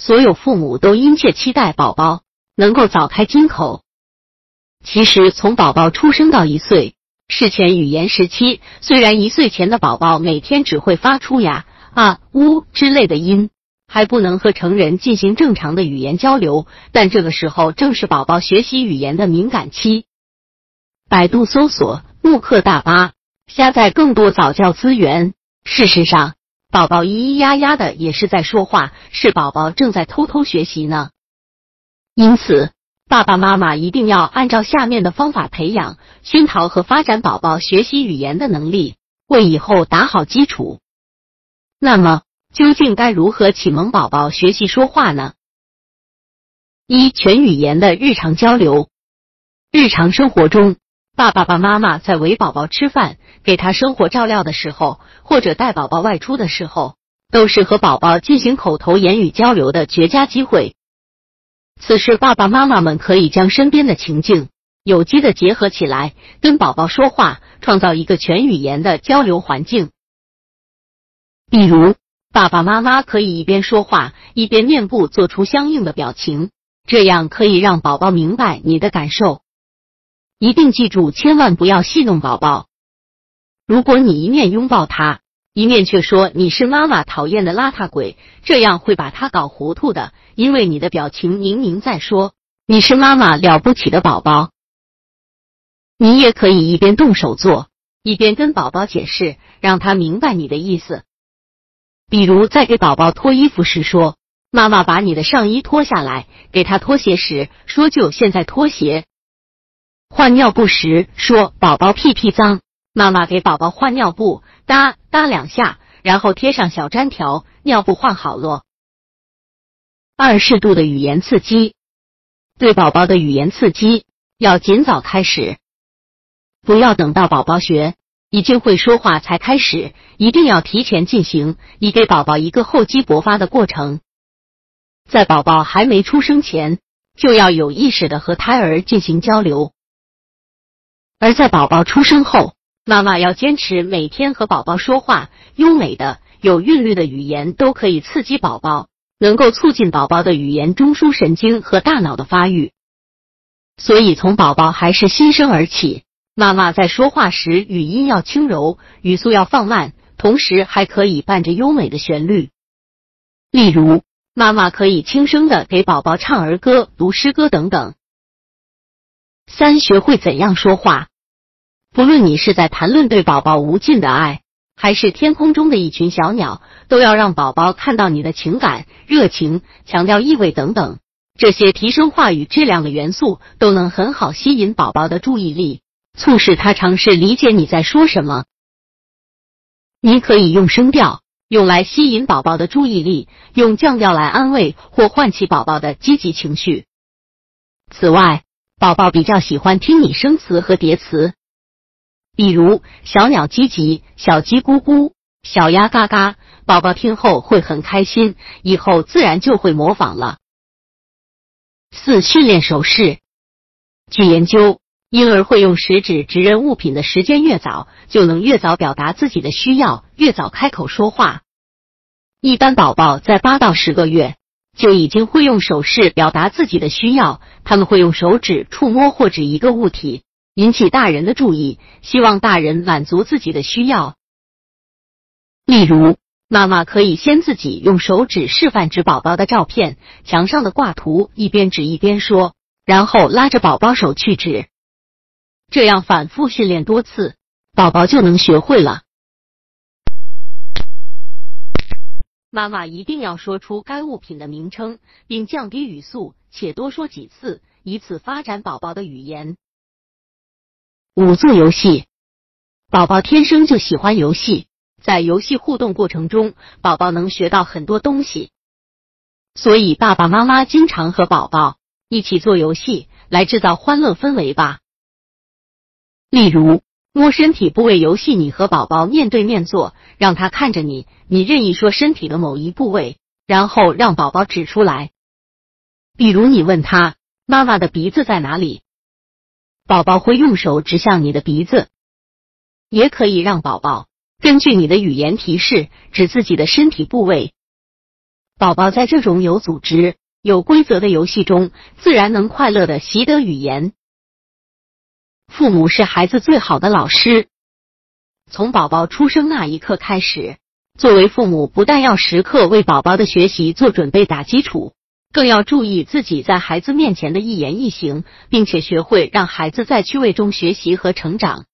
所有父母都殷切期待宝宝能够早开金口。其实，从宝宝出生到一岁是前语言时期，虽然一岁前的宝宝每天只会发出呀、啊、呜之类的音，还不能和成人进行正常的语言交流，但这个时候正是宝宝学习语言的敏感期。百度搜索慕课大巴，下载更多早教资源。事实上，宝宝咿咿呀呀的也是在说话，是宝宝正在偷偷学习呢。因此，爸爸妈妈一定要按照下面的方法培养、熏陶和发展宝宝学习语言的能力，为以后打好基础。那么，究竟该如何启蒙宝宝学习说话呢？一、全语言的日常交流。日常生活中，爸爸爸妈妈在喂宝宝吃饭、给他生活照料的时候，或者带宝宝外出的时候，都是和宝宝进行口头言语交流的绝佳机会。此时，爸爸妈妈们可以将身边的情境有机的结合起来，跟宝宝说话，创造一个全语言的交流环境。比如，爸爸妈妈可以一边说话，一边面部做出相应的表情，这样可以让宝宝明白你的感受。一定记住，千万不要戏弄宝宝。如果你一面拥抱他，一面却说你是妈妈讨厌的邋遢鬼，这样会把他搞糊涂的。因为你的表情明明在说你是妈妈了不起的宝宝。你也可以一边动手做，一边跟宝宝解释，让他明白你的意思。比如在给宝宝脱衣服时说：“妈妈把你的上衣脱下来。”给他脱鞋时说：“就现在脱鞋。”换尿布时说：“宝宝屁屁脏。”妈妈给宝宝换尿布，哒哒两下，然后贴上小粘条，尿布换好了。二、适度的语言刺激，对宝宝的语言刺激要尽早开始，不要等到宝宝学已经会说话才开始，一定要提前进行，以给宝宝一个厚积薄发的过程。在宝宝还没出生前，就要有意识的和胎儿进行交流，而在宝宝出生后。妈妈要坚持每天和宝宝说话，优美的、有韵律的语言都可以刺激宝宝，能够促进宝宝的语言中枢神经和大脑的发育。所以，从宝宝还是新生儿起，妈妈在说话时语音要轻柔，语速要放慢，同时还可以伴着优美的旋律。例如，妈妈可以轻声的给宝宝唱儿歌、读诗歌等等。三、学会怎样说话。不论你是在谈论对宝宝无尽的爱，还是天空中的一群小鸟，都要让宝宝看到你的情感、热情、强调意味等等，这些提升话语质量的元素，都能很好吸引宝宝的注意力，促使他尝试理解你在说什么。你可以用声调用来吸引宝宝的注意力，用降调来安慰或唤起宝宝的积极情绪。此外，宝宝比较喜欢听拟声词和叠词。比如小鸟叽叽，小鸡咕咕，小鸭嘎嘎，宝宝听后会很开心，以后自然就会模仿了。四、训练手势。据研究，婴儿会用食指指认物品的时间越早，就能越早表达自己的需要，越早开口说话。一般宝宝在八到十个月就已经会用手势表达自己的需要，他们会用手指触摸或指一个物体。引起大人的注意，希望大人满足自己的需要。例如，妈妈可以先自己用手指示范指宝宝的照片、墙上的挂图，一边指一边说，然后拉着宝宝手去指。这样反复训练多次，宝宝就能学会了。妈妈一定要说出该物品的名称，并降低语速，且多说几次，以此发展宝宝的语言。五、做游戏。宝宝天生就喜欢游戏，在游戏互动过程中，宝宝能学到很多东西。所以，爸爸妈妈经常和宝宝一起做游戏，来制造欢乐氛围吧。例如，摸身体部位游戏，你和宝宝面对面坐，让他看着你，你任意说身体的某一部位，然后让宝宝指出来。比如，你问他：“妈妈的鼻子在哪里？”宝宝会用手指向你的鼻子，也可以让宝宝根据你的语言提示指自己的身体部位。宝宝在这种有组织、有规则的游戏中，自然能快乐的习得语言。父母是孩子最好的老师。从宝宝出生那一刻开始，作为父母，不但要时刻为宝宝的学习做准备、打基础，更要注意自己在孩子面前的一言一行，并且学会让孩子在趣味中学习和成长。